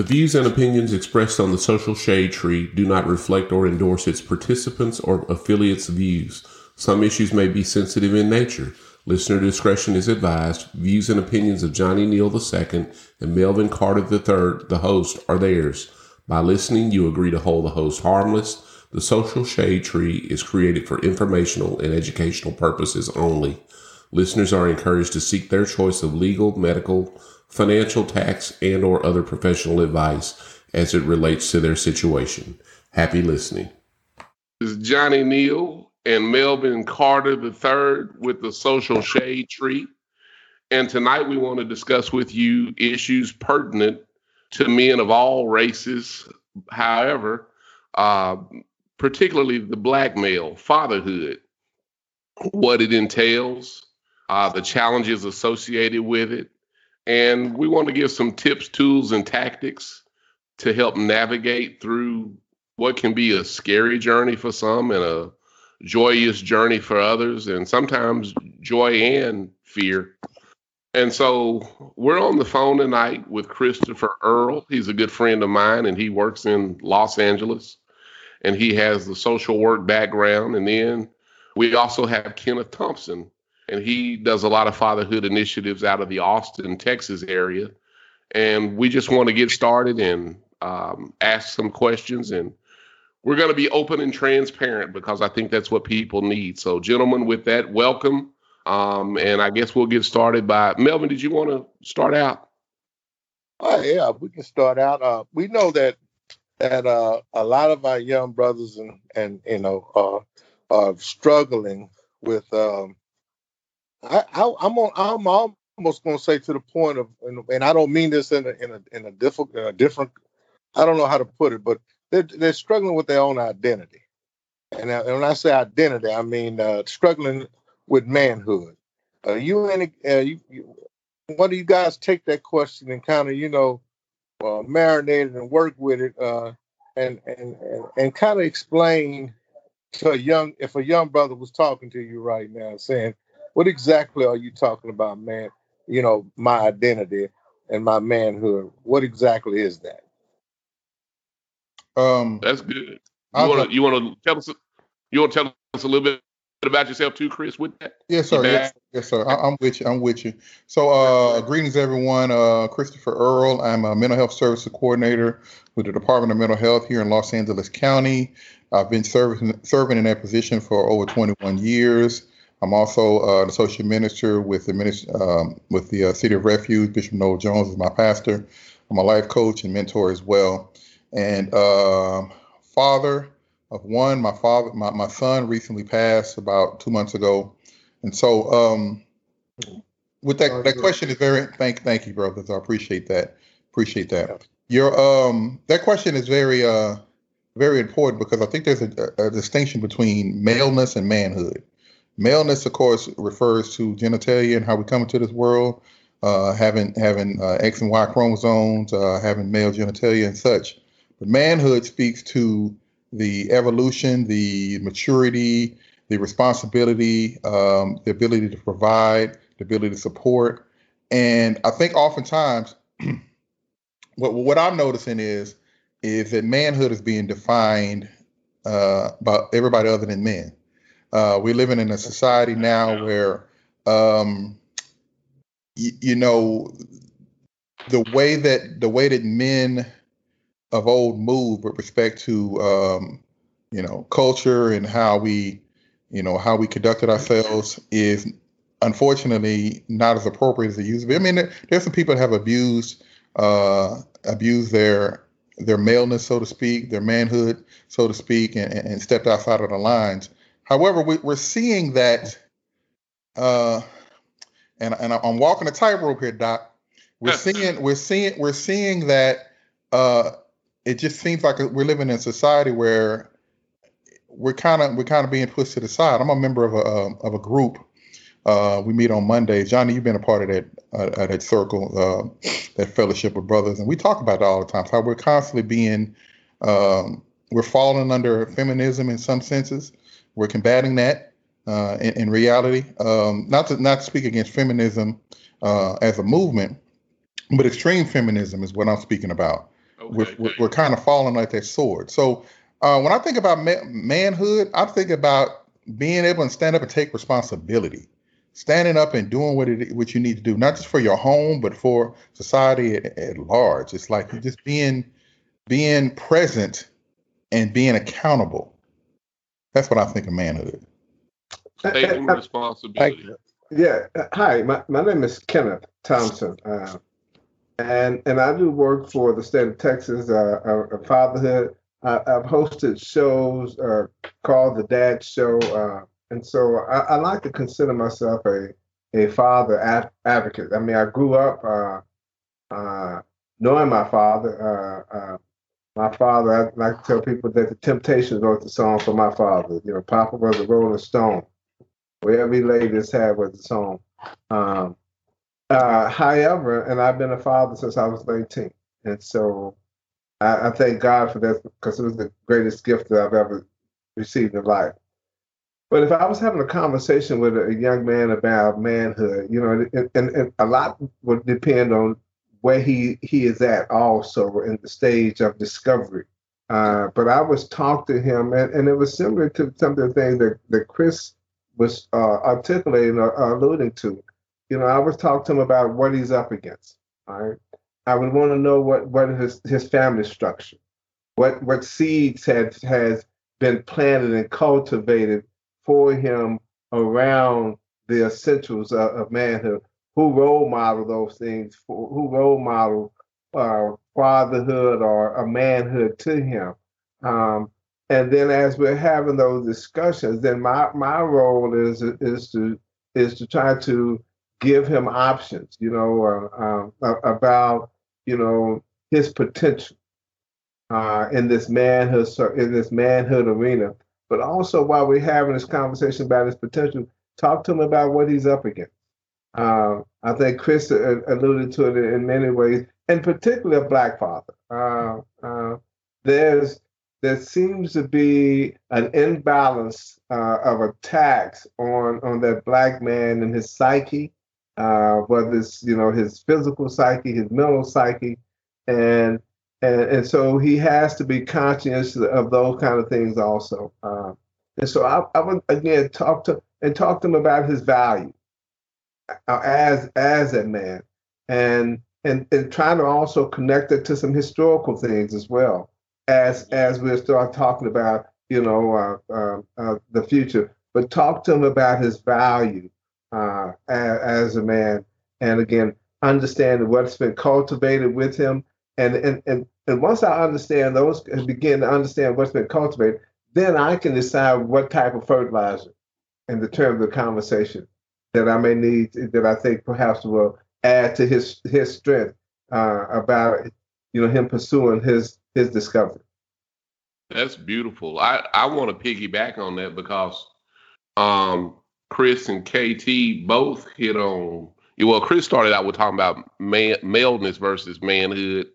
The views and opinions expressed on the Social Shade Tree do not reflect or endorse its participants or affiliates' views. Some issues may be sensitive in nature. Listener discretion is advised. Views and opinions of Johnny Neal II and Melvin Carter III, the host, are theirs. By listening, you agree to hold the host harmless. The Social Shade Tree is created for informational and educational purposes only. Listeners are encouraged to seek their choice of legal, medical, financial, tax, and or other professional advice as it relates to their situation. Happy listening. This is Johnny Neal and Melvin Carter III with the Social Shade Tree. And tonight we want to discuss with you issues pertinent to men of all races. However, uh, particularly the black male, fatherhood, what it entails, uh, the challenges associated with it, and we want to give some tips, tools, and tactics to help navigate through what can be a scary journey for some and a joyous journey for others, and sometimes joy and fear. And so we're on the phone tonight with Christopher Earl. He's a good friend of mine, and he works in Los Angeles, and he has the social work background. And then we also have Kenneth Thompson, and he does a lot of fatherhood initiatives out of the Austin, Texas area. And we just want to get started and um, ask some questions. And we're going to be open and transparent because I think that's what people need. So, gentlemen, with that, welcome. Um, and I guess we'll get started by Melvin. Did you want to start out? Oh, yeah, we can start out. Uh, we know that that uh, a lot of our young brothers and and you know uh, are struggling with um, I, I am on I'm almost going to say to the point of and, and, I don't mean this in a in a in a different a different I don't know how to put it, but they're they're struggling with their own identity, and, and when I say identity, I mean uh, struggling with manhood. Uh, you any uh, you, you, what do you guys take that question and kind of you know uh, marinate it and work with it uh, and and and, and kind of explain to a young if a young brother was talking to you right now saying what exactly are you talking about, man? You know, my identity and my manhood. What exactly is that? Um, That's good. You want to you want to tell us you want to tell us a little bit about yourself too, Chris? With that? Yes, sir. Yes, yes, sir. I, am with you. I'm with you. So, uh, greetings, everyone. Uh, Christopher Earl. I'm a mental health services coordinator with the Department of Mental Health here in Los Angeles County. I've been serving serving in that position for over 21 years. I'm also uh, an associate minister with the minister, um, with the uh, City of Refuge. Bishop Noel Jones is my pastor. I'm a life coach and mentor as well, and uh, father of one. My father, my, my son recently passed about two months ago, and so um, with that that question is very thank thank you, brothers. I appreciate that. Appreciate that. Your um that question is very uh very important because I think there's a, a distinction between maleness and manhood. Maleness, of course, refers to genitalia and how we come into this world, uh, having having uh, X and Y chromosomes, uh, having male genitalia and such. But manhood speaks to the evolution, the maturity, the responsibility, um, the ability to provide, the ability to support. And I think oftentimes, what what I'm noticing is is that manhood is being defined uh, by everybody other than men. Uh, we're living in a society now where, um, y- you know, the way that the way that men of old move with respect to, um, you know, culture and how we, you know, how we conducted ourselves is unfortunately not as appropriate as it used to be. I mean, there, there's some people that have abused uh, abused their their maleness, so to speak, their manhood, so to speak, and, and stepped outside of the lines. However, we, are seeing that, uh, and and I'm walking a tightrope here, Doc. We're seeing we're seeing we're seeing that uh, it just seems like we're living in a society where we're kind of we're kind of being pushed to the side. I'm a member of a um, of a group. Uh, we meet on Mondays. Johnny, you've been a part of that uh, that circle, uh, that fellowship of brothers, and we talk about that all the time. How we're constantly being um, we're falling under feminism in some senses, we're combating that uh, in, in, reality. Um, not to not speak against feminism uh, as a movement, but extreme feminism is what I'm speaking about. Okay. We're, we're, we're, kind of falling like that sword. So uh, when I think about ma- manhood, I think about being able to stand up and take responsibility, standing up and doing what it what you need to do, not just for your home, but for society at, at large. It's like just being being present and being accountable. That's what I think of manhood. Taking responsibility. Yeah. Hi, my, my name is Kenneth Thompson. Uh, and and I do work for the state of Texas, uh, uh, fatherhood. I, have hosted shows uh, called the Dad Show, uh, and so I, I, like to consider myself a a father ad- advocate. I mean, I grew up uh, uh, knowing my father. My father, I like to tell people that the Temptations wrote the song for my father. You know, Papa was a Rolling Stone. Wherever he laid his head was the song. Um, uh, however, and I've been a father since I was 19. And so I, I thank God for that because it was the greatest gift that I've ever received in life. But if I was having a conversation with a young man about manhood, you know, and, and, and a lot would depend on where he, he is at also in the stage of discovery. Uh, but I was talking to him, and, and it was similar to some of the things that, that Chris was uh, articulating or, or alluding to you know, I was talking to him about what he's up against. All right. I would want to know what what his his family structure, what what seeds had has been planted and cultivated for him around the essentials of, of manhood. Who role model those things? For, who role model uh, fatherhood or a manhood to him? Um, and then as we're having those discussions, then my my role is is to is to try to give him options, you know, uh, uh, about you know his potential uh, in this manhood in this manhood arena. But also, while we're having this conversation about his potential, talk to him about what he's up against. Uh, I think Chris alluded to it in many ways, and particularly a black father. Uh, uh, there's there seems to be an imbalance of attacks on on that black man and his psyche uh, whether it's you know his physical psyche, his mental psyche, and and and so he has to be conscious of those kind of things also. Uh, and so I, I would again talk to and talk to him about his value uh, as as a man, and and and trying to also connect it to some historical things as well. As as we start talking about you know uh, uh, uh, the future. But talk to him about his value uh, as, as, a man, and again, understanding what's been cultivated with him, and and and and once I understand those, and begin to understand what's been cultivated, then I can decide what type of fertilizer, in the term of the conversation, that I may need, that I think perhaps will add to his his strength uh, about you know him pursuing his his discovery. That's beautiful. I I want to piggyback on that because um Chris and KT both hit on. Well, Chris started out with talking about man, maleness versus manhood,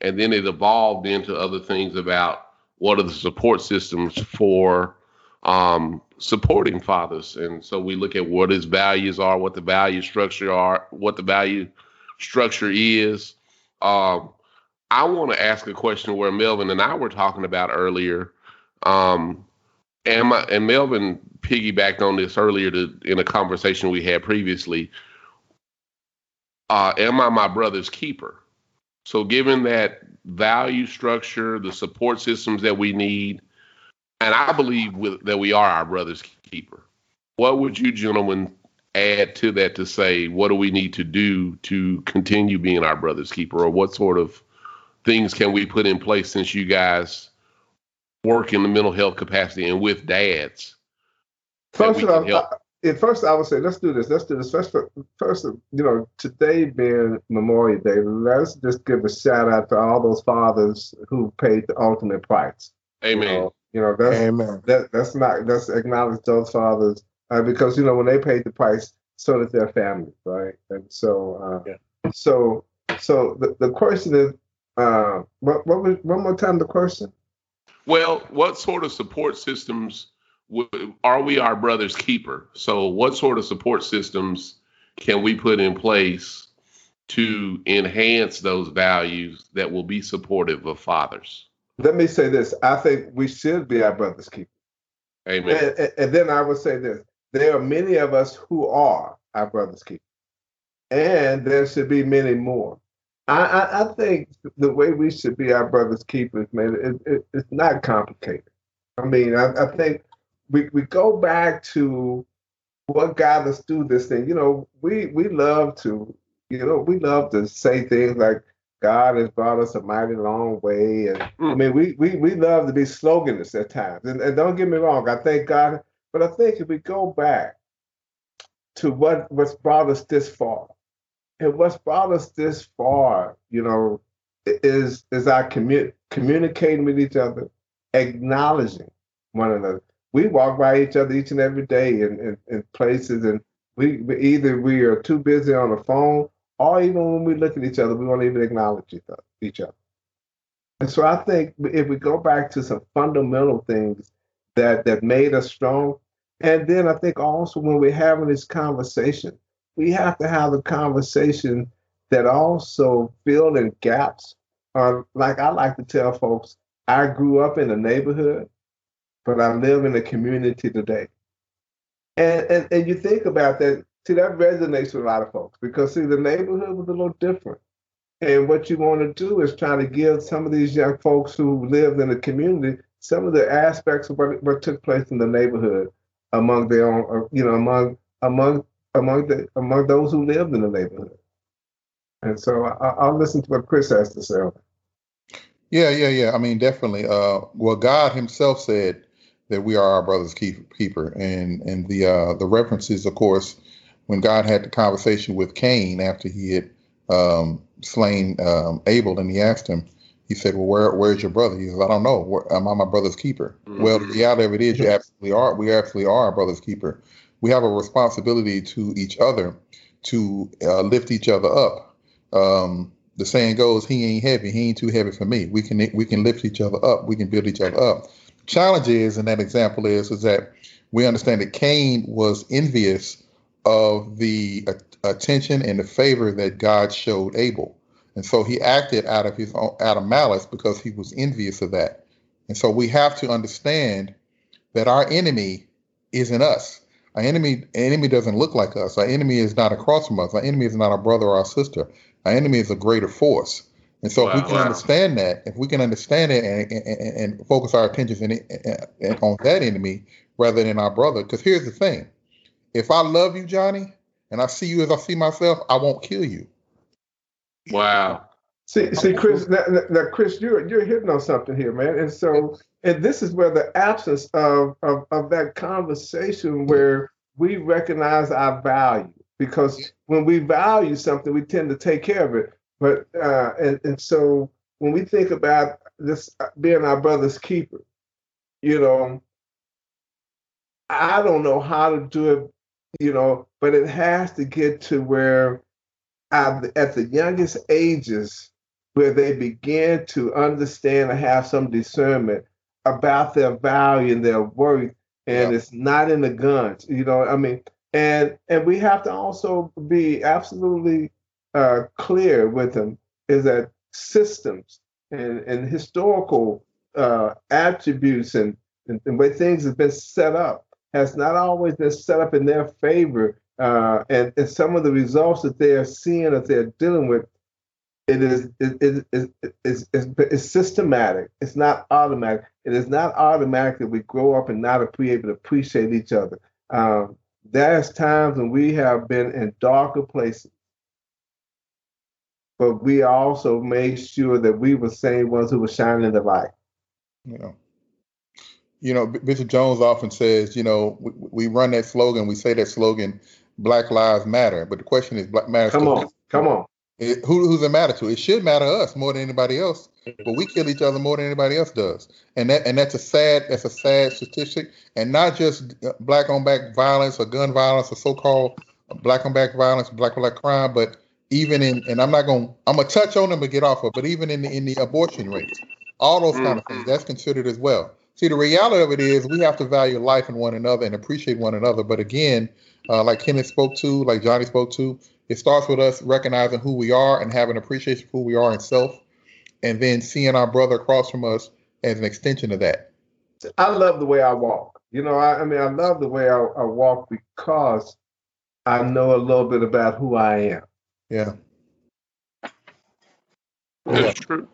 and then it evolved into other things about what are the support systems for um, supporting fathers. And so we look at what his values are, what the value structure are, what the value structure is. Um, I want to ask a question where Melvin and I were talking about earlier. Um, and, my, and Melvin piggybacked on this earlier to, in a conversation we had previously. Uh, am I my brother's keeper? So, given that value structure, the support systems that we need, and I believe with, that we are our brother's keeper, what would you gentlemen add to that to say what do we need to do to continue being our brother's keeper, or what sort of things can we put in place since you guys work in the mental health capacity and with dads. First of all, at first I would say let's do this. Let's do this. First, first, you know, today being Memorial Day, let's just give a shout out to all those fathers who paid the ultimate price. Amen. You know, you know that's Amen. That, that's not let's acknowledge those fathers uh, because you know when they paid the price, so did their families, right? And so, uh, yeah. so, so the, the question is, uh, what, what was one more time the question? Well, what sort of support systems are we our brother's keeper? So, what sort of support systems can we put in place to enhance those values that will be supportive of fathers? Let me say this. I think we should be our brother's keeper. Amen. And, and, and then I would say this. There are many of us who are our brother's keeper. And there should be many more. I, I, I think the way we should be our brother's keepers, man, it, it, it's not complicated. I mean, I, I think we, we go back to what got us through this thing. You know, we we love to, you know, we love to say things like God has brought us a mighty long way. And I mm. mean, we we we love to be sloganists at times. And, and don't get me wrong, I thank God, but I think if we go back to what what's brought us this far, and what's brought us this far, you know, is is our commu- communicating with each other, acknowledging one another. We walk by each other each and every day in, in, in places, and we, we either we are too busy on the phone, or even when we look at each other, we won't even acknowledge each other. And so I think if we go back to some fundamental things that that made us strong, and then I think also when we're having this conversation, we have to have a conversation that also fill in gaps. Or like I like to tell folks, I grew up in a neighborhood, but I live in a community today. And, and and you think about that, see that resonates with a lot of folks because see the neighborhood was a little different. And what you want to do is try to give some of these young folks who live in the community some of the aspects of what, what took place in the neighborhood among their own, you know, among among among the among those who lived in the neighborhood. And so I, will listen to what Chris has to say. Yeah, yeah, yeah. I mean, definitely. Uh, well, God Himself said that we are our brother's keeper, and and the uh, the references, of course, when God had the conversation with Cain after he had um, slain um, Abel, and he asked him, he said, "Well, where where's your brother?" He says, "I don't know. Where, am I my brother's keeper?" Mm-hmm. Well, the reality of it is, you absolutely are. We absolutely are our brother's keeper. We have a responsibility to each other to uh, lift each other up. Um, the saying goes, "He ain't heavy. He ain't too heavy for me." We can we can lift each other up. We can build each other up. Challenge is, and that example is, is that we understand that Cain was envious of the attention and the favor that God showed Abel. And so he acted out of his own, out of malice because he was envious of that. And so we have to understand that our enemy isn't us. Our enemy enemy doesn't look like us. Our enemy is not across from us. Our enemy is not our brother or our sister. Our enemy is a greater force. And so wow, if we can wow. understand that, if we can understand it and, and, and focus our attention in, in, uh, uh, on that enemy rather than our brother, because here's the thing: if I love you, Johnny, and I see you as I see myself, I won't kill you. Wow. See, see, Chris. Now, now, Chris, you're you're hitting on something here, man. And so, and this is where the absence of of, of that conversation where we recognize our value, because when we value something, we tend to take care of it. But uh, and and so when we think about this being our brother's keeper, you know, I don't know how to do it, you know, but it has to get to where at the, at the youngest ages where they begin to understand and have some discernment about their value and their worth and it's not in the guns you know i mean and and we have to also be absolutely uh, clear with them is that systems and, and historical uh, attributes and, and the way things have been set up has not always been set up in their favor uh, and, and some of the results that they are seeing that they're dealing with, it is it, it, it, it's, it's, it's systematic. It's not automatic. It is not automatic that we grow up and not be able to appreciate each other. Um, there's times when we have been in darker places, but we also made sure that we were same ones who were shining the light. Know, you know, Bishop Jones often says, you know, we, we run that slogan, we say that slogan Black Lives Matter. But the question is, Black matter. Come on, come on. It, who, who's it matter to? It should matter to us more than anybody else, but we kill each other more than anybody else does, and that and that's a sad that's a sad statistic, and not just uh, black on black violence or gun violence or so-called black on black violence, black on black crime, but even in and I'm not gonna I'm gonna touch on them and get off of, but even in the in the abortion rates, all those kind of mm-hmm. things that's considered as well. See, the reality of it is we have to value life in one another and appreciate one another, but again, uh, like Kenneth spoke to, like Johnny spoke to. It starts with us recognizing who we are and having appreciation for who we are in self, and then seeing our brother across from us as an extension of that. I love the way I walk. You know, I, I mean, I love the way I, I walk because I know a little bit about who I am. Yeah. That's true.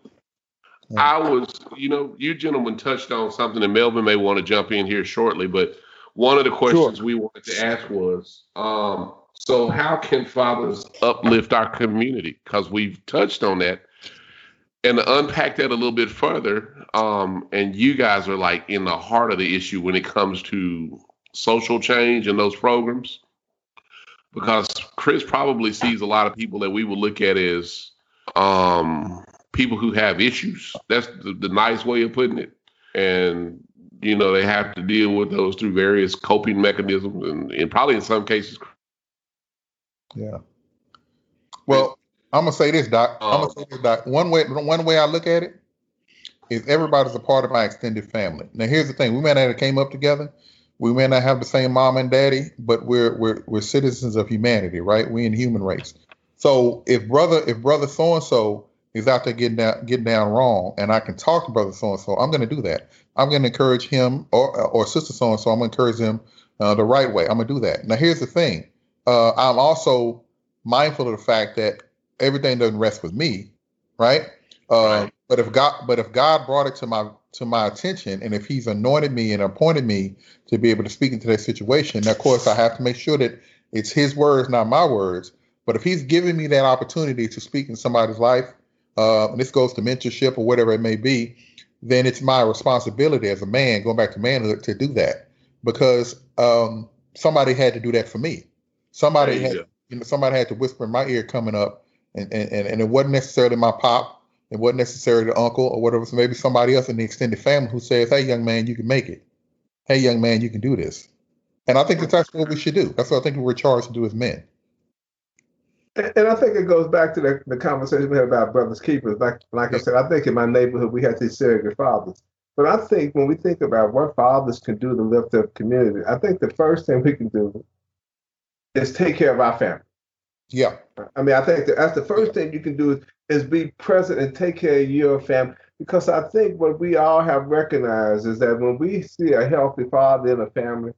I was, you know, you gentlemen touched on something, and Melvin may want to jump in here shortly, but one of the questions sure. we wanted to ask was, um, so how can fathers uplift our community? Because we've touched on that, and to unpack that a little bit further, um, and you guys are like in the heart of the issue when it comes to social change and those programs, because Chris probably sees a lot of people that we would look at as um, people who have issues. That's the, the nice way of putting it. And you know they have to deal with those through various coping mechanisms, and, and probably in some cases. Yeah. Well, I'm gonna say this, Doc. Um, I'm gonna say this, Doc. One way, one way I look at it is everybody's a part of my extended family. Now, here's the thing: we may not have came up together, we may not have the same mom and daddy, but we're we're we're citizens of humanity, right? We in human race. So if brother if brother so and so is out there getting down getting down wrong, and I can talk to brother so and so, I'm going to do that. I'm going to encourage him or or sister so and so. I'm going to encourage them uh, the right way. I'm going to do that. Now here's the thing. Uh, I'm also mindful of the fact that everything doesn't rest with me, right? Uh, right. But if God, but if God brought it to my to my attention, and if He's anointed me and appointed me to be able to speak into that situation, now of course I have to make sure that it's His words, not my words. But if He's giving me that opportunity to speak in somebody's life, uh, and this goes to mentorship or whatever it may be, then it's my responsibility as a man, going back to manhood, to do that because um, somebody had to do that for me. Somebody had, you know, somebody had to whisper in my ear coming up, and and, and it wasn't necessarily my pop, it wasn't necessarily the uncle or whatever. So maybe somebody else in the extended family who says, "Hey, young man, you can make it. Hey, young man, you can do this." And I think that's actually what we should do. That's what I think we're charged to do as men. And I think it goes back to the, the conversation we had about brothers keepers. Like like I said, I think in my neighborhood we had these surrogate fathers. But I think when we think about what fathers can do to lift up community, I think the first thing we can do is take care of our family. Yeah. I mean, I think that that's the first thing you can do is, is be present and take care of your family. Because I think what we all have recognized is that when we see a healthy father in a family,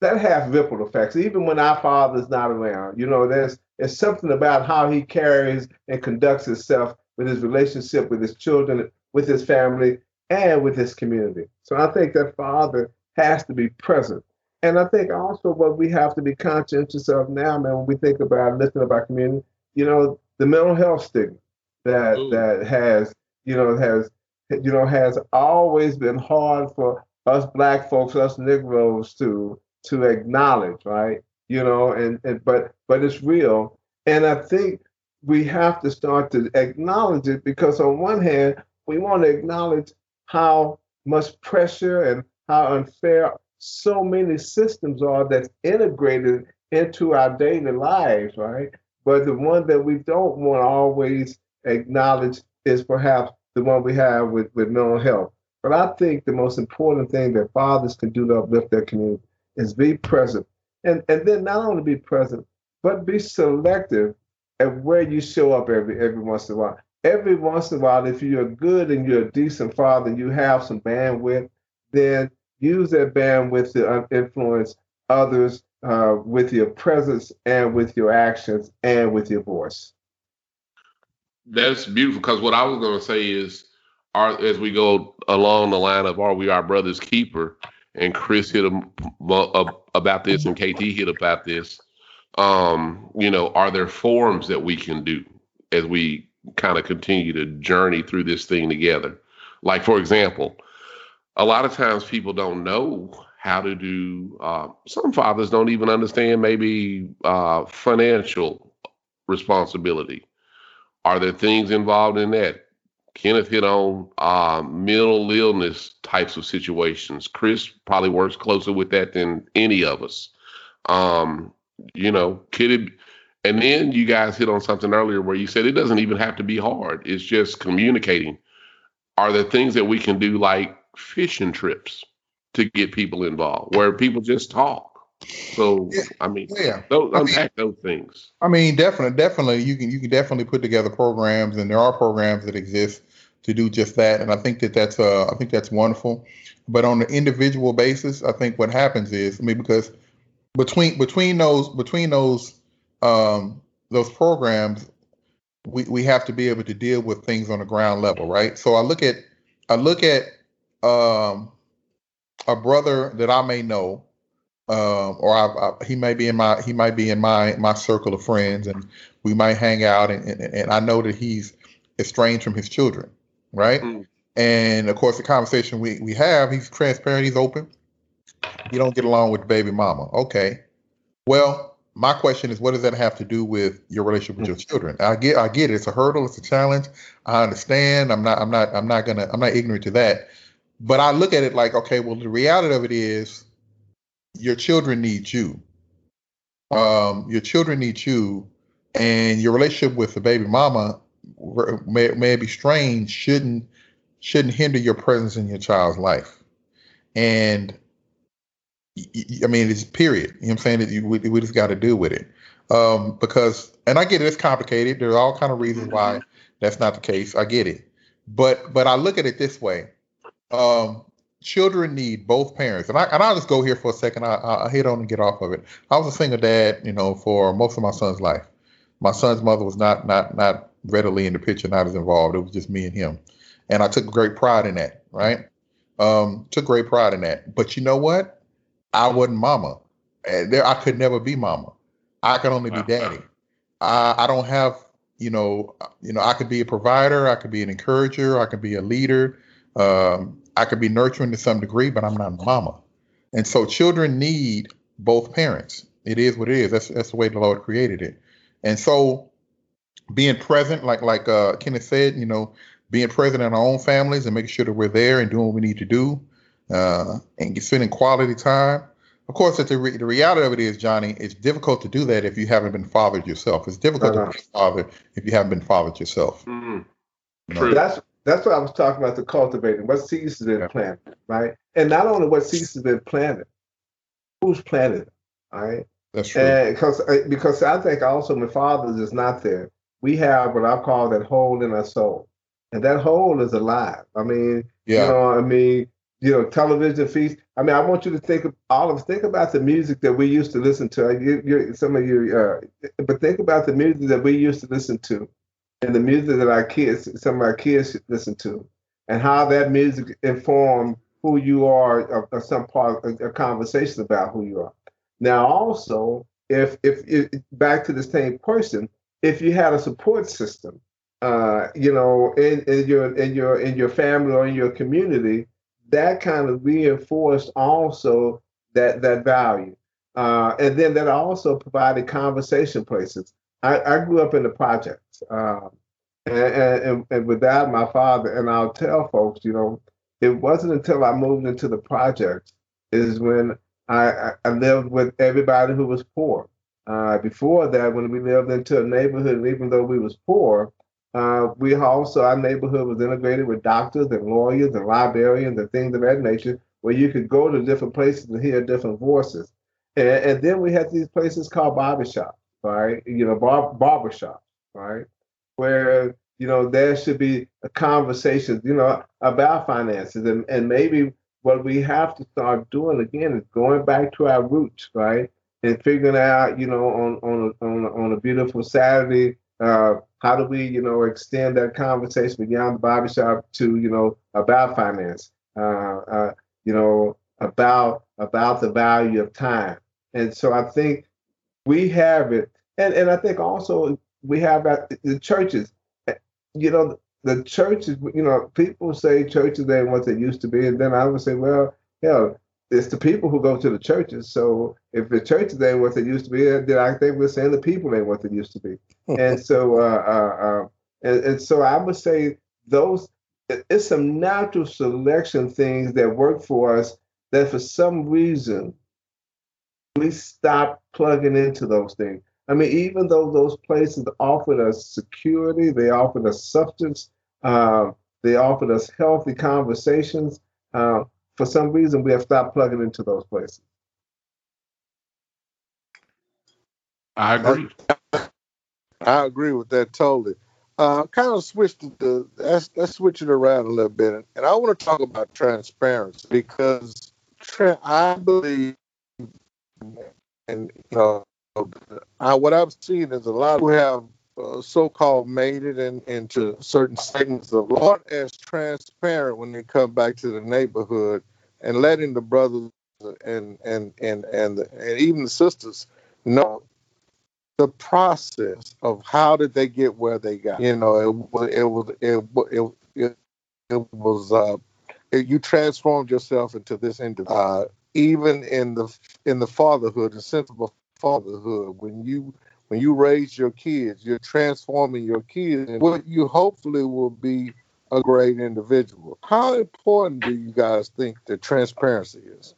that has ripple effects. Even when our father's not around, you know, there's it's something about how he carries and conducts himself with his relationship with his children, with his family, and with his community. So I think that father has to be present. And I think also what we have to be conscientious of now, man, when we think about lifting up our community, you know, the mental health stigma that Ooh. that has, you know, has you know, has always been hard for us black folks, us Negroes to to acknowledge, right? You know, and, and but but it's real. And I think we have to start to acknowledge it because on one hand, we want to acknowledge how much pressure and how unfair so many systems are that's integrated into our daily lives, right? But the one that we don't want to always acknowledge is perhaps the one we have with, with mental health. But I think the most important thing that fathers can do to uplift their community is be present. And, and then not only be present, but be selective at where you show up every every once in a while. Every once in a while, if you're good and you're a decent father you have some bandwidth, then use that bandwidth to influence others uh, with your presence and with your actions and with your voice. That's beautiful because what I was going to say is, our, as we go along the line of "Are we our brother's keeper?" And Chris hit about this and KT hit about this. Um, you know, are there forms that we can do as we kind of continue to journey through this thing together? Like, for example, a lot of times people don't know how to do, uh, some fathers don't even understand maybe uh, financial responsibility. Are there things involved in that? Kenneth hit on uh, mental illness types of situations. Chris probably works closer with that than any of us. Um, you know, could it, and then you guys hit on something earlier where you said it doesn't even have to be hard. It's just communicating. Are there things that we can do like fishing trips to get people involved where people just talk? So yeah. I mean, yeah, those, unpack I mean, those things. I mean, definitely, definitely, you can you can definitely put together programs, and there are programs that exist to do just that. And I think that that's uh, I think that's wonderful. But on an individual basis, I think what happens is, I mean, because between between those between those um, those programs, we, we have to be able to deal with things on the ground level, right? So I look at I look at um, a brother that I may know, um, or I, I, he may be in my he might be in my my circle of friends, and we might hang out, and, and, and I know that he's estranged from his children, right? Mm. And of course, the conversation we, we have, he's transparent, he's open. You don't get along with baby mama. Okay. Well, my question is, what does that have to do with your relationship with your children? I get, I get it. It's a hurdle. It's a challenge. I understand. I'm not, I'm not, I'm not gonna, I'm not ignorant to that. But I look at it like, okay, well, the reality of it is, your children need you. Um, your children need you, and your relationship with the baby mama may, may be strained. Shouldn't shouldn't hinder your presence in your child's life. And I mean, it's period. You know what I'm saying? That we, we just got to deal with it. Um, because, and I get it, it's complicated. There's all kind of reasons why that's not the case. I get it. But, but I look at it this way. Um, children need both parents. And I, and I'll just go here for a second. I, I'll hit on and get off of it. I was a single dad, you know, for most of my son's life. My son's mother was not, not, not readily in the picture, not as involved. It was just me and him and I took great pride in that. Right? Um, took great pride in that. But you know what? I wasn't mama. There, I could never be mama. I can only be daddy. I, I don't have, you know, you know, I could be a provider. I could be an encourager. I could be a leader. Um, I could be nurturing to some degree, but I'm not a mama. And so children need both parents. It is what it is. That's that's the way the Lord created it. And so being present, like like uh, Kenneth said, you know, being present in our own families and making sure that we're there and doing what we need to do uh, and spending quality time. Of course, the, re- the reality of it is, Johnny, it's difficult to do that if you haven't been fathered yourself. It's difficult uh-huh. to be a father if you haven't been fathered yourself. Mm-hmm. You know? That's that's what I was talking about the cultivating. What seeds has been yeah. planted, right? And not only what seeds has been planted, who's planted it, right? That's true. Because uh, because I think also my fathers is not there, we have what I call that hole in our soul and that hole is alive. I mean, yeah. you know, I mean, you know, television feeds. I mean, I want you to think of all of think about the music that we used to listen to. You, you, some of you, uh, but think about the music that we used to listen to, and the music that our kids, some of our kids listen to, and how that music informed who you are, or, or some part of a conversation about who you are. Now, also, if, if if back to the same person, if you had a support system uh, you know, in, in your in your in your family or in your community, that kind of reinforced also that that value. Uh, and then that also provided conversation places. I, I grew up in the projects, um, and, and, and without my father, and I'll tell folks, you know, it wasn't until I moved into the projects is when I, I lived with everybody who was poor. Uh, before that, when we lived into a neighborhood, even though we was poor, uh, we also, our neighborhood was integrated with doctors and lawyers and librarians and things of that nature, where you could go to different places and hear different voices. And, and then we had these places called barbershops, right? You know, bar, barbershops, right? Where, you know, there should be a conversation, you know, about finances. And, and maybe what we have to start doing again is going back to our roots, right? And figuring out, you know, on on on, on a beautiful Saturday uh, how do we, you know, extend that conversation beyond the barbershop to, you know, about finance, uh, uh, you know, about about the value of time. And so I think we have it, and and I think also we have at the churches. You know, the churches. You know, people say churches ain't what they used to be, and then I would say, well, hell, it's the people who go to the churches. So if the churches ain't what they used to be, then I think we're saying the people ain't what they used to be. and so, uh, uh, uh, and, and so I would say those it's some natural selection things that work for us that for some reason we stop plugging into those things. I mean, even though those places offered us security, they offered us substance, uh, they offered us healthy conversations. Uh, for some reason we have stopped plugging into those places. I agree. I agree with that totally. Uh, kind of switch the let's, let's switch it around a little bit, and I want to talk about transparency because tra- I believe, and you know, I, what I've seen is a lot of who have uh, so-called made it in, into certain segments of law as transparent when they come back to the neighborhood and letting the brothers and and and and, the, and even the sisters know the process of how did they get where they got. You know, it, it was it it it, it was uh, you transformed yourself into this individual. Uh, even in the in the fatherhood, the sense of fatherhood, when you when you raise your kids, you're transforming your kids, and what you hopefully will be a great individual. How important do you guys think that transparency is?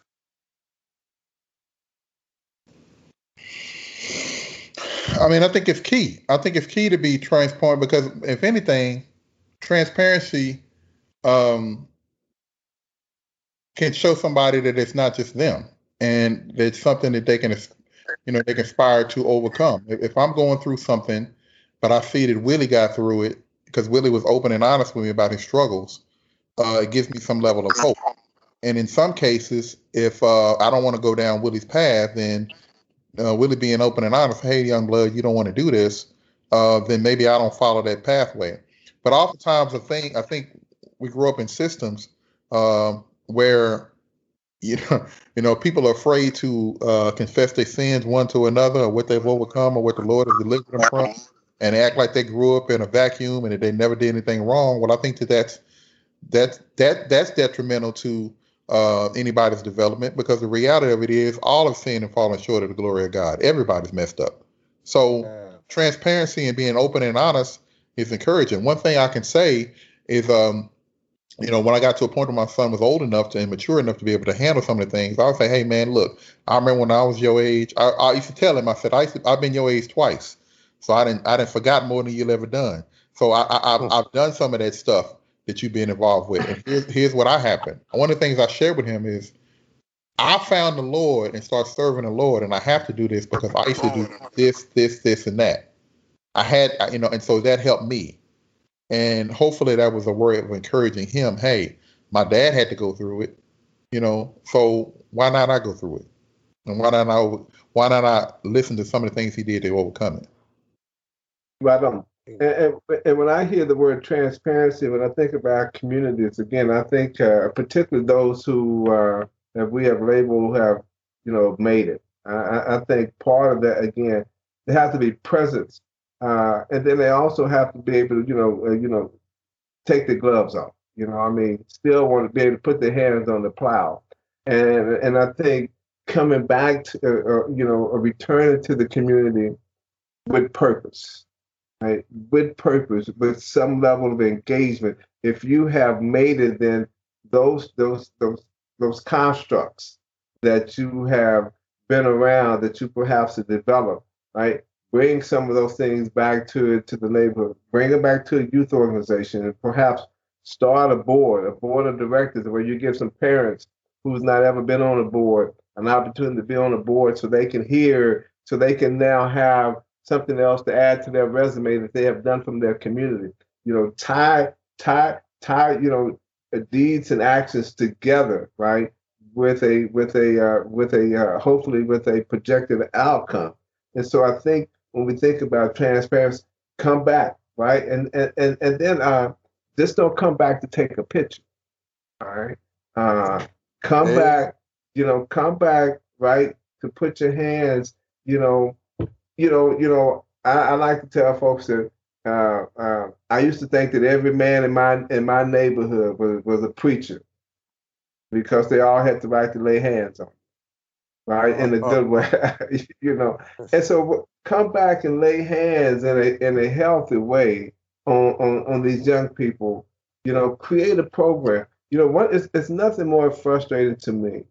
I mean, I think it's key. I think it's key to be transparent because, if anything, transparency um, can show somebody that it's not just them, and it's something that they can, you know, they conspire to overcome. If, if I'm going through something, but I see that Willie got through it because Willie was open and honest with me about his struggles, uh, it gives me some level of hope. And in some cases, if uh, I don't want to go down Willie's path, then uh, Willie being open and honest, hey, young blood, you don't want to do this, uh, then maybe I don't follow that pathway. But oftentimes, I think I think we grew up in systems um, where you know, you know, people are afraid to uh, confess their sins one to another, or what they've overcome, or what the Lord has delivered them from, and act like they grew up in a vacuum and that they never did anything wrong. Well, I think that that's that that that's detrimental to uh, anybody's development because the reality of it is all of sin and falling short of the glory of God. Everybody's messed up. So yeah. transparency and being open and honest is encouraging. One thing I can say is, um, you know, when I got to a point where my son was old enough to and mature enough to be able to handle some of the things, I would say, "Hey, man, look, I remember when I was your age. I, I used to tell him, I said, I have been your age twice, so I didn't, I didn't forgot more than you've ever done. So I, I, I've. I've done some of that stuff that you've been involved with. And here's, here's what I happened. One of the things I shared with him is I found the Lord and started serving the Lord, and I have to do this because I used to do this, this, this, and that. I had, you know, and so that helped me. And hopefully that was a word of encouraging him. Hey, my dad had to go through it, you know, so why not I go through it? And why not I, why not I listen to some of the things he did to overcome it? Right on. And, and, and, when I hear the word transparency, when I think about communities, again, I think uh, particularly those who uh, that we have labeled have, you know, made it. I, I think part of that, again, they have to be presence, uh, and then they also have to be able to, you know, uh, you know, take the gloves off. You know, I mean, still want to be able to put their hands on the plow, and and I think coming back to, uh, you know, returning to the community with purpose right, with purpose, with some level of engagement. If you have made it, then those those those those constructs that you have been around that you perhaps have developed, right? Bring some of those things back to to the neighborhood. Bring them back to a youth organization, and perhaps start a board, a board of directors, where you give some parents who's not ever been on a board an opportunity to be on a board, so they can hear, so they can now have something else to add to their resume that they have done from their community. You know, tie, tie, tie, you know, deeds and actions together, right? With a with a uh, with a uh, hopefully with a projected outcome. And so I think when we think about transparency, come back, right? And and and, and then uh, just don't come back to take a picture. All right. Uh, come yeah. back, you know, come back, right, to put your hands, you know, you know, you know, I, I like to tell folks that uh, uh, I used to think that every man in my in my neighborhood was was a preacher because they all had the right to lay hands on, right, in a good way, you know. And so come back and lay hands in a in a healthy way on on, on these young people. You know, create a program. You know, what it's, it's nothing more frustrating to me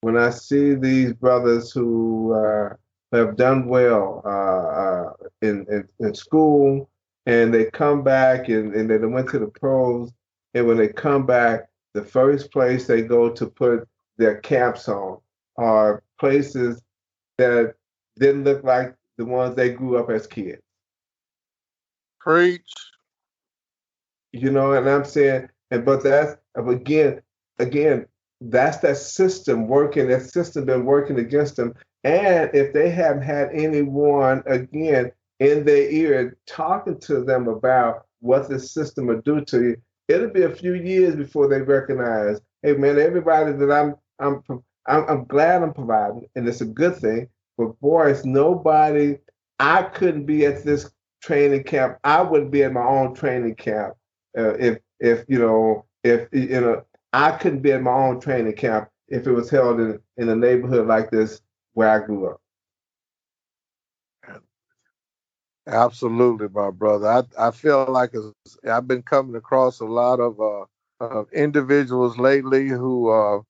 when I see these brothers who uh, have done well uh, uh, in, in, in school, and they come back and, and they went to the pros, and when they come back, the first place they go to put their caps on are places that didn't look like the ones they grew up as kids. Preach. You know, and I'm saying, and but that's again, again, that's that system working. That system been working against them. And if they haven't had anyone again in their ear talking to them about what the system will do to you, it'll be a few years before they recognize, hey man, everybody that I'm I'm I'm, I'm glad I'm providing, and it's a good thing. But boys, nobody, I couldn't be at this training camp. I wouldn't be at my own training camp uh, if if you know if you know I couldn't be at my own training camp if it was held in in a neighborhood like this where I grew up. Absolutely, my brother. I, I feel like I've been coming across a lot of uh, individuals lately who uh,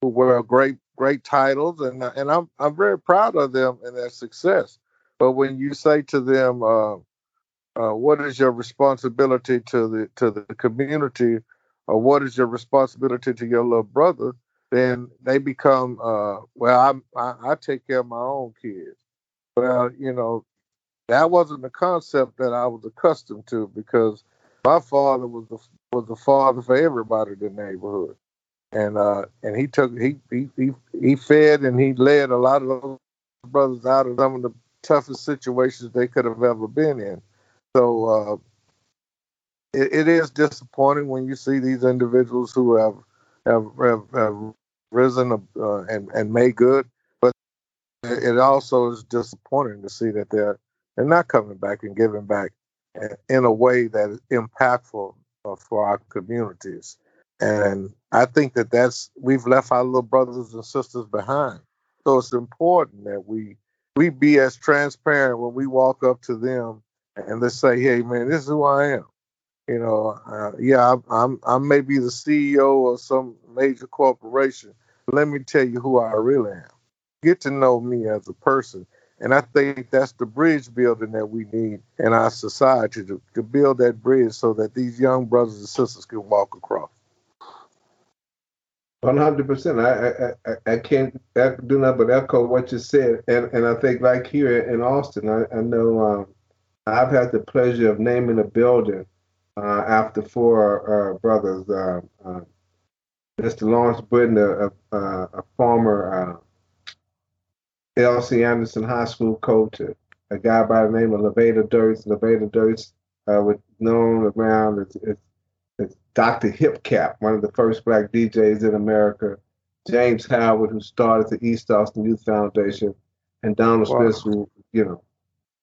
who wear great great titles, and and I'm I'm very proud of them and their success. But when you say to them, uh, uh, "What is your responsibility to the to the community?" or "What is your responsibility to your little brother?" then they become, uh, "Well, I, I I take care of my own kids." Well, you know, that wasn't the concept that I was accustomed to because my father was the was the father for everybody in the neighborhood, and uh, and he took he, he he he fed and he led a lot of those brothers out of some of the toughest situations they could have ever been in. So uh, it, it is disappointing when you see these individuals who have have, have, have risen uh, and and made good, but it also is disappointing to see that they're and not coming back and giving back in a way that is impactful uh, for our communities. And I think that that's we've left our little brothers and sisters behind. So it's important that we we be as transparent when we walk up to them and let's say, "Hey, man, this is who I am." You know, uh, yeah, I'm, I'm I may be the CEO of some major corporation, let me tell you who I really am. Get to know me as a person and I think that's the bridge building that we need in our society to, to build that bridge so that these young brothers and sisters can walk across. One hundred percent. I I I can't do nothing but echo what you said, and and I think like here in Austin, I, I know um, I've had the pleasure of naming a building uh, after four uh, brothers. Uh, uh Mr. Lawrence Britton, a, a, a former uh, L.C. Anderson High School coach, a, guy by the name of Lavada Durst. Lavada Durst uh, was known around as, as Dr. Hepcat, one of the first black DJs in America. James Howard, who started the East Austin Youth Foundation, and Donald wow. Smith, who, you know,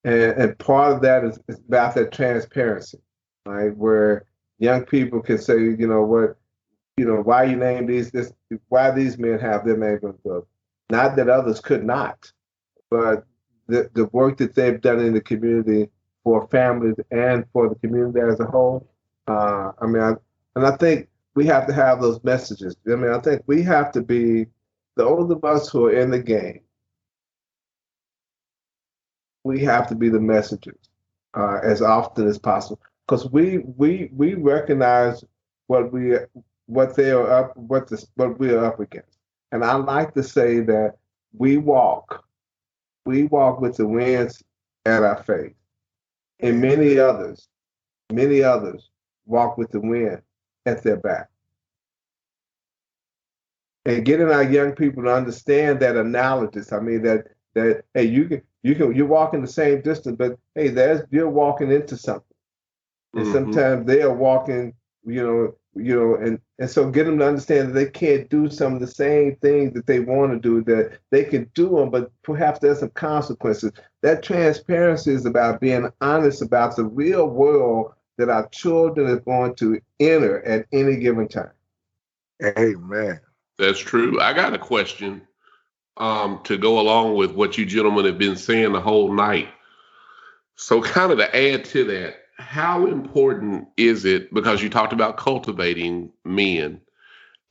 and, and part of that is, is about that transparency, right? Where young people can say, you know, what, you know, why you name these, this, why these men have their name on the book not that others could not, but the, the work that they've done in the community for families and for the community as a whole. Uh, I mean, I, and I think we have to have those messages. I mean, I think we have to be those of us who are in the game. We have to be the messengers uh, as often as possible because we we we recognize what we what they are up what the what we are up against. And I like to say that we walk, we walk with the winds at our faith. And many others, many others walk with the wind at their back. And getting our young people to understand that analogous. I mean that that hey, you can you can you're walking the same distance, but hey, there's you're walking into something. And mm-hmm. sometimes they are walking, you know, you know, and and so get them to understand that they can't do some of the same things that they want to do. That they can do them, but perhaps there's some consequences. That transparency is about being honest about the real world that our children are going to enter at any given time. Amen. That's true. I got a question um, to go along with what you gentlemen have been saying the whole night. So, kind of to add to that, how important is it because you talked about cultivating men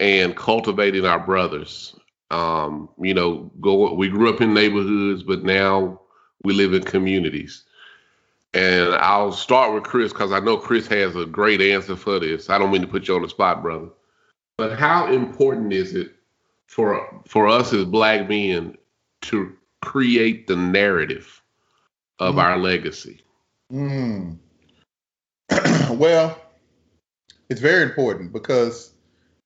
and cultivating our brothers um, you know go we grew up in neighborhoods but now we live in communities and i'll start with chris because i know chris has a great answer for this i don't mean to put you on the spot brother but how important is it for for us as black men to create the narrative of mm. our legacy? Mm. well, it's very important because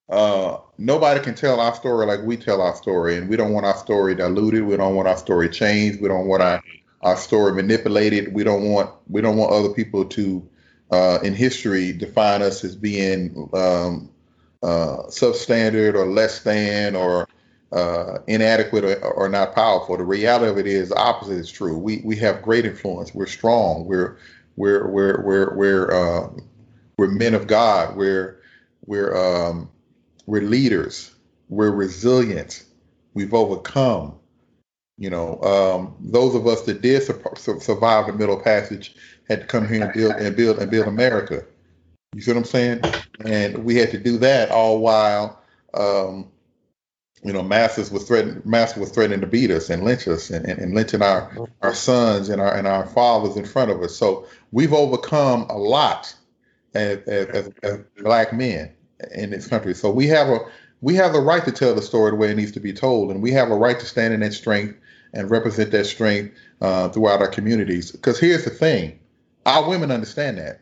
uh, nobody can tell our story like we tell our story, and we don't want our story diluted. We don't want our story changed. We don't want our our story manipulated. We don't want we don't want other people to uh, in history define us as being um, uh, substandard or less than or uh, inadequate or, or, not powerful. The reality of it is the opposite is true. We we have great influence. We're strong. We're we're we're we're we're uh, we're men of God. We're we're um, we're leaders. We're resilient. We've overcome. You know, um, those of us that did su- survive the Middle Passage had to come here and build and build and build America. You see what I'm saying? And we had to do that all while, um, you know, masters was threatening, master was threatening to beat us and lynch us and, and, and lynching our our sons and our and our fathers in front of us. So we've overcome a lot as, as, as black men in this country. So we have a we have the right to tell the story the way it needs to be told, and we have a right to stand in that strength and represent that strength uh, throughout our communities. Because here's the thing: our women understand that.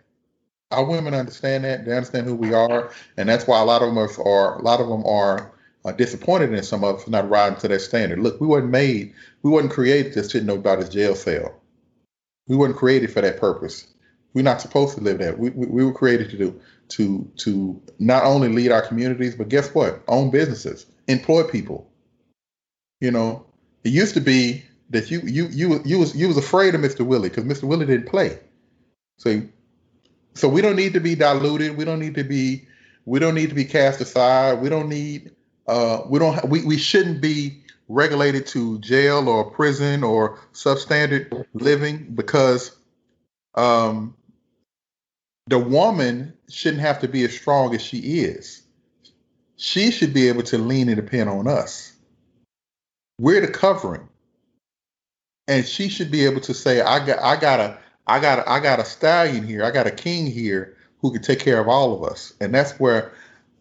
Our women understand that. They understand who we are, and that's why a lot of them are. A lot of them are uh, disappointed in some of us not riding to that standard. Look, we weren't made. We weren't created to sit in nobody's jail cell. We weren't created for that purpose. We're not supposed to live that. We, we, we were created to do to to not only lead our communities, but guess what? Own businesses, employ people. You know, it used to be that you you you you was you was afraid of Mr. Willie because Mr. Willie didn't play. So so we don't need to be diluted. We don't need to be we don't need to be cast aside. We don't need uh we don't we, we shouldn't be regulated to jail or prison or substandard living because um the woman shouldn't have to be as strong as she is. She should be able to lean and depend on us. We're the covering. And she should be able to say, I got I got a I got a, I got a stallion here, I got a king here who can take care of all of us. And that's where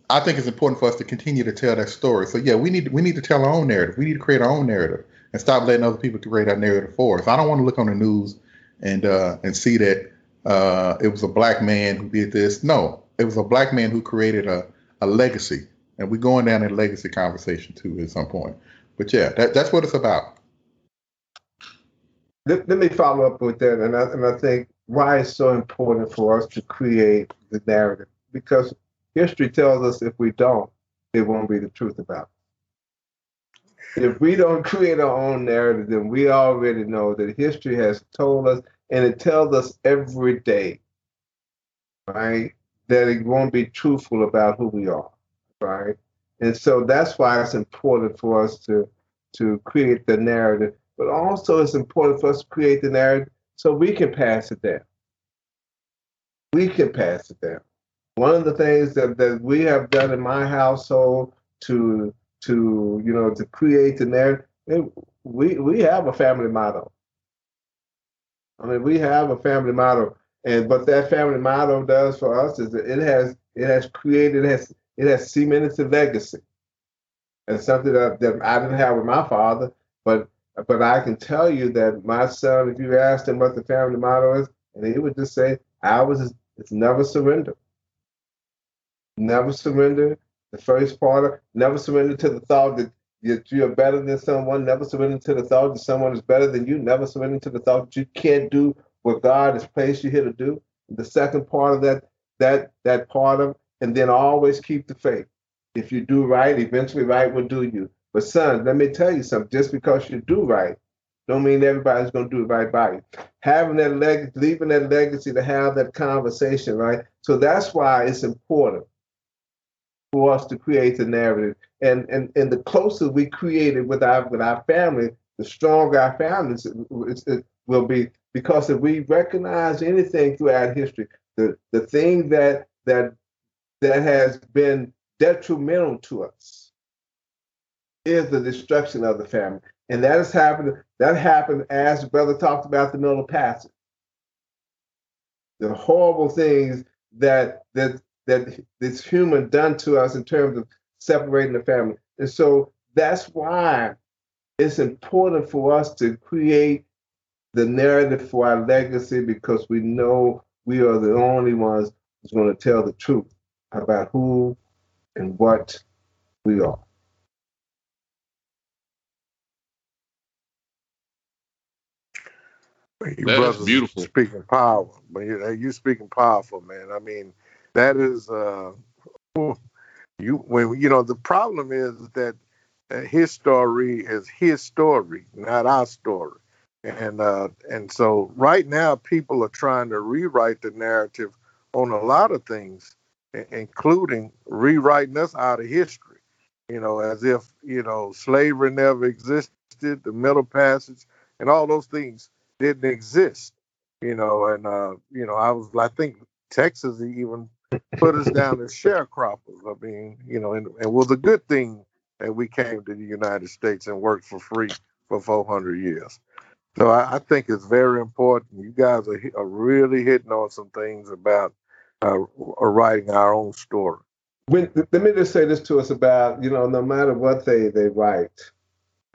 I think it's important for us to continue to tell that story. So yeah, we need we need to tell our own narrative. We need to create our own narrative and stop letting other people create our narrative for us. I don't want to look on the news and uh, and see that uh, it was a black man who did this. No, it was a black man who created a, a legacy. And we're going down that legacy conversation too at some point. But yeah, that, that's what it's about. Let, let me follow up with that. And I, and I think why it's so important for us to create the narrative. Because history tells us if we don't, it won't be the truth about it. If we don't create our own narrative, then we already know that history has told us and it tells us every day, right, that it won't be truthful about who we are, right? And so that's why it's important for us to to create the narrative, but also it's important for us to create the narrative so we can pass it down. We can pass it down. One of the things that, that we have done in my household to to you know to create the narrative, we we have a family motto. I mean, we have a family motto, and what that family motto does for us is that it has it has created it has it has cemented a legacy. And something that, that I didn't have with my father, but but I can tell you that my son, if you asked him what the family motto is, and he would just say, "Ours is it's never surrender. Never surrender." The first part of never surrender to the thought that that you are better than someone. Never surrender to the thought that someone is better than you. Never surrender to the thought that you can't do what God has placed you here to do. The second part of that, that that part of, and then always keep the faith. If you do right, eventually right will do you. But son, let me tell you something. Just because you do right, don't mean everybody's going to do it right by you. Having that legacy, leaving that legacy to have that conversation, right? So that's why it's important for us to create the narrative. And and and the closer we create it with our with our family, the stronger our families it, it will be. Because if we recognize anything throughout history, the the thing that that that has been detrimental to us is the destruction of the family. And that has happened, that happened as brother talked about the middle passage. The horrible things that that that this human done to us in terms of separating the family. And so that's why it's important for us to create the narrative for our legacy because we know we are the only ones who's going to tell the truth about who and what we are. You That is brothers beautiful. Speaking power, but you you speaking powerful, man. I mean, that is uh, you when you know the problem is that uh, his story is his story, not our story, and uh, and so right now people are trying to rewrite the narrative on a lot of things, i- including rewriting us out of history. You know, as if you know slavery never existed, the Middle Passage, and all those things didn't exist. You know, and uh, you know, I was I think Texas even put us down as sharecroppers. I mean, you know, and, it was a good thing that we came to the United States and worked for free for 400 years. So I, I think it's very important. You guys are, are really hitting on some things about uh, writing our own story. When, let me just say this to us about you know no matter what they they write,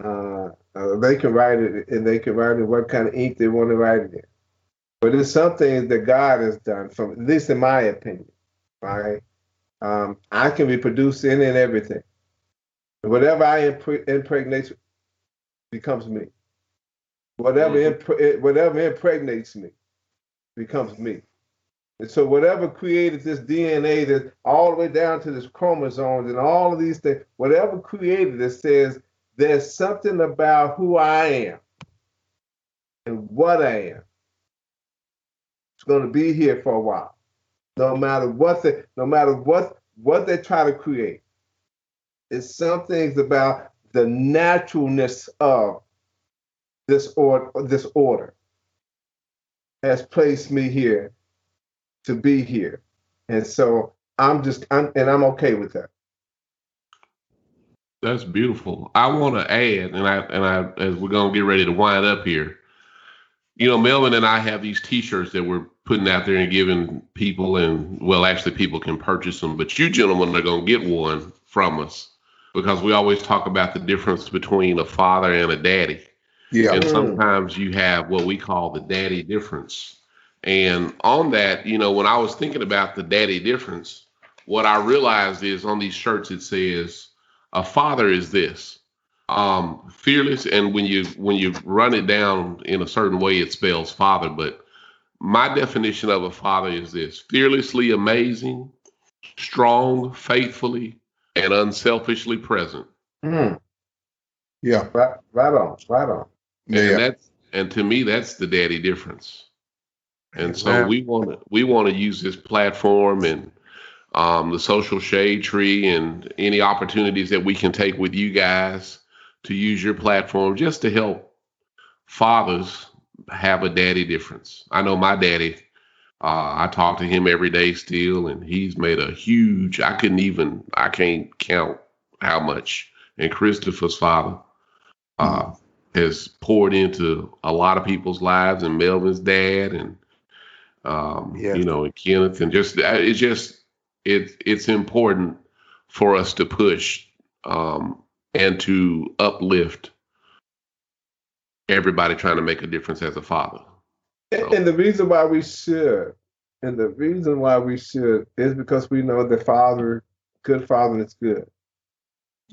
uh, uh, they can write it and they can write it what kind of ink they want to write it in. But it's something that God has done, from at least in my opinion. Right, um, I can reproduce any and everything. Whatever I impre- impregnate becomes me. Whatever impre- whatever impregnates me becomes me. And so whatever created this DNA that all the way down to this chromosomes and all of these things, whatever created it says there's something about who I am and what I am. It's going to be here for a while. No matter what they, no matter what what they try to create. It's some things about the naturalness of this order this order has placed me here to be here. And so I'm just I'm and I'm okay with that. That's beautiful. I want to add, and I and I as we're gonna get ready to wind up here. You know, Melvin and I have these T-shirts that we're putting out there and giving people, and well, actually, people can purchase them. But you gentlemen are gonna get one from us because we always talk about the difference between a father and a daddy. Yeah. And Mm. sometimes you have what we call the daddy difference. And on that, you know, when I was thinking about the daddy difference, what I realized is on these shirts it says a father is this. Um, fearless and when you when you run it down in a certain way it spells father, but my definition of a father is this fearlessly amazing, strong, faithfully, and unselfishly present. Mm, Yeah. right, right on, right on. and Yeah. that's and to me that's the daddy difference and so we want to we want to use this platform and um, the social shade tree and any opportunities that we can take with you guys to use your platform just to help fathers have a daddy difference. I know my daddy uh, i talk to him every day still and he's made a huge i couldn't even i can't count how much. And christopher's father uh, has poured into a lot of people's lives and Melvin's dad and um, Yes. you know and Kenneth and just uh, it's just it it's important for us to push um, and to uplift everybody trying to make a difference as a father. And, and the reason why we should, and the reason why we should is because we know the father, good father is good.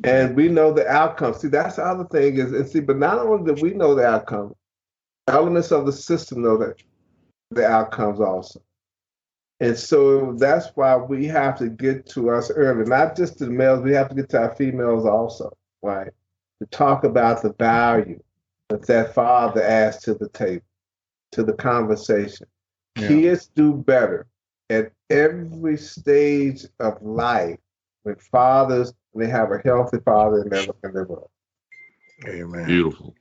And we know the outcome. See, that's the other thing is, and see, but not only do we know the outcome, elements of the system know that the outcomes also. And so that's why we have to get to us early, not just to the males, we have to get to our females also, right? To talk about the value that that father adds to the table, to the conversation. Yeah. Kids do better at every stage of life with fathers, they have a healthy father in their, in their world. Amen. Beautiful.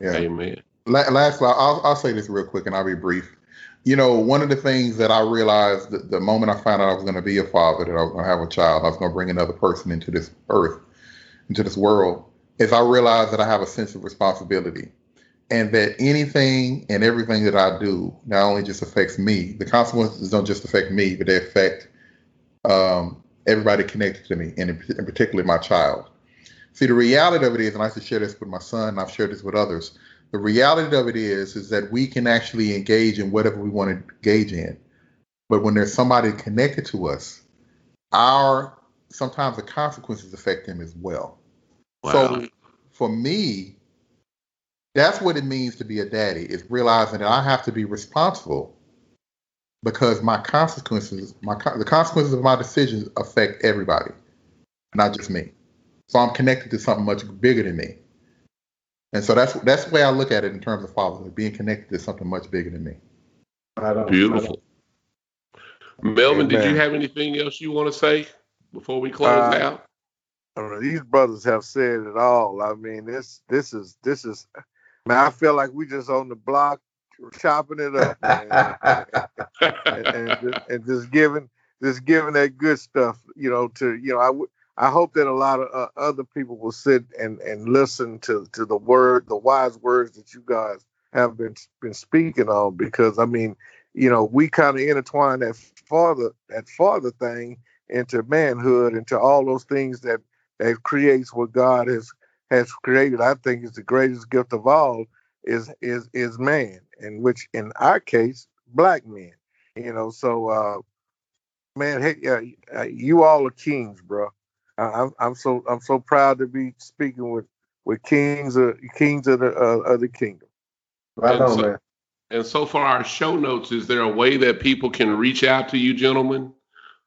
Yeah. Amen. La- Lastly, I'll, I'll say this real quick and I'll be brief. You know, one of the things that I realized the, the moment I found out I was going to be a father, that I was going to have a child, I was going to bring another person into this earth, into this world, is I realized that I have a sense of responsibility and that anything and everything that I do not only just affects me, the consequences don't just affect me, but they affect um, everybody connected to me, and in, in particular my child. See, the reality of it is, and I used to share this with my son, and I've shared this with others. The reality of it is is that we can actually engage in whatever we want to engage in. But when there's somebody connected to us, our sometimes the consequences affect them as well. Wow. So for me, that's what it means to be a daddy is realizing that I have to be responsible because my consequences, my the consequences of my decisions affect everybody, not just me. So I'm connected to something much bigger than me. And so that's that's the way I look at it in terms of fatherhood, being connected to something much bigger than me. Beautiful. Melvin, did you have anything else you want to say before we close Uh, out? I don't these brothers have said it all. I mean, this this is this is. Man, I feel like we just on the block chopping it up, man, and, and, just, and just giving just giving that good stuff. You know, to you know, I would. I hope that a lot of uh, other people will sit and, and listen to, to the word, the wise words that you guys have been been speaking on. Because I mean, you know, we kind of intertwine that father that father thing into manhood, into all those things that that creates what God has has created. I think is the greatest gift of all is is is man, and which in our case, black men. You know, so uh, man, hey, uh, you all are kings, bro. I- I'm I'm so I'm so proud to be speaking with with kings of kings of the uh, of the kingdom. Right And on, so- man. And so for our show notes, is there a way that people can reach out to you, gentlemen?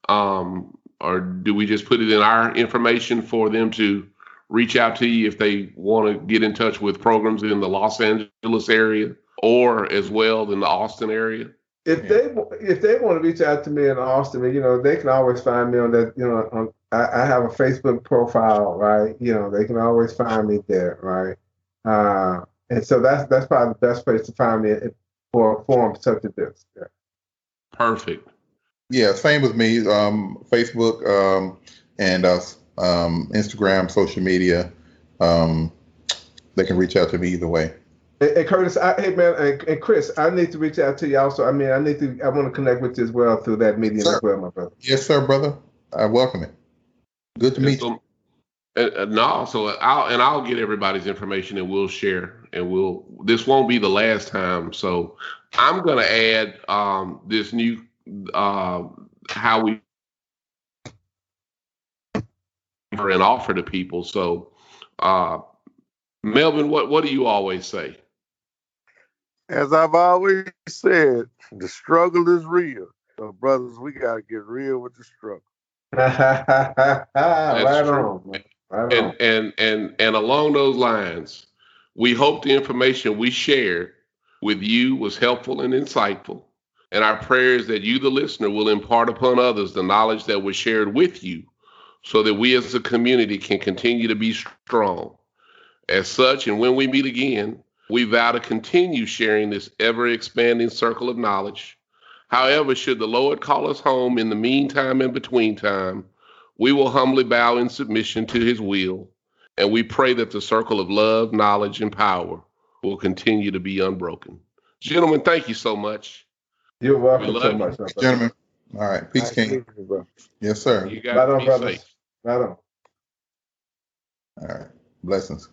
Um, or do we just put it in our information for them to reach out to you if they want to get in touch with programs in the Los Angeles area or as well in the Austin area? If Yeah. they if they want to reach out to me in Austin, you know, they can always find me on that. You know, on I, I have a Facebook profile, right? You know, they can always find me there, right? Uh, and so that's that's probably the best place to find me for a forum such as this. Yeah. Perfect. Yeah, same with me. Um, Facebook um, and uh, um, Instagram, social media. Um, they can reach out to me either way. And, and Curtis, I, hey man, and, and Chris, I need to reach out to you also. I mean, I need to, I want to connect with you as well through that medium Sure. as well, my brother. Yes, sir, brother. I welcome it. Good to And meet so- you. And, and no, so I'll and I'll get everybody's information and we'll share and we'll. This won't be the last time. So I'm gonna add um, this new uh, how we and offer to people. So, uh, Melvin, what what do you always say? As I've always said, the struggle is real. So, brothers, we gotta get real with the struggle. right on. Right on. And and and and along those lines, we hope the information we shared with you was helpful and insightful. And our prayer is that you, the listener, will impart upon others the knowledge that was shared with you so that we as a community can continue to be strong. As such, and when we meet again, we vow to continue sharing this ever expanding circle of knowledge. However, should the Lord call us home in the meantime and between time, we will humbly bow in submission to his will, and we pray that the circle of love, knowledge, and power will continue to be unbroken. Gentlemen, thank you so much. You're welcome We so you. much, brother. Gentlemen. All right. Peace, King. you. Yes, sir. You Right guys on, brothers. safe. Right on. All right. Blessings.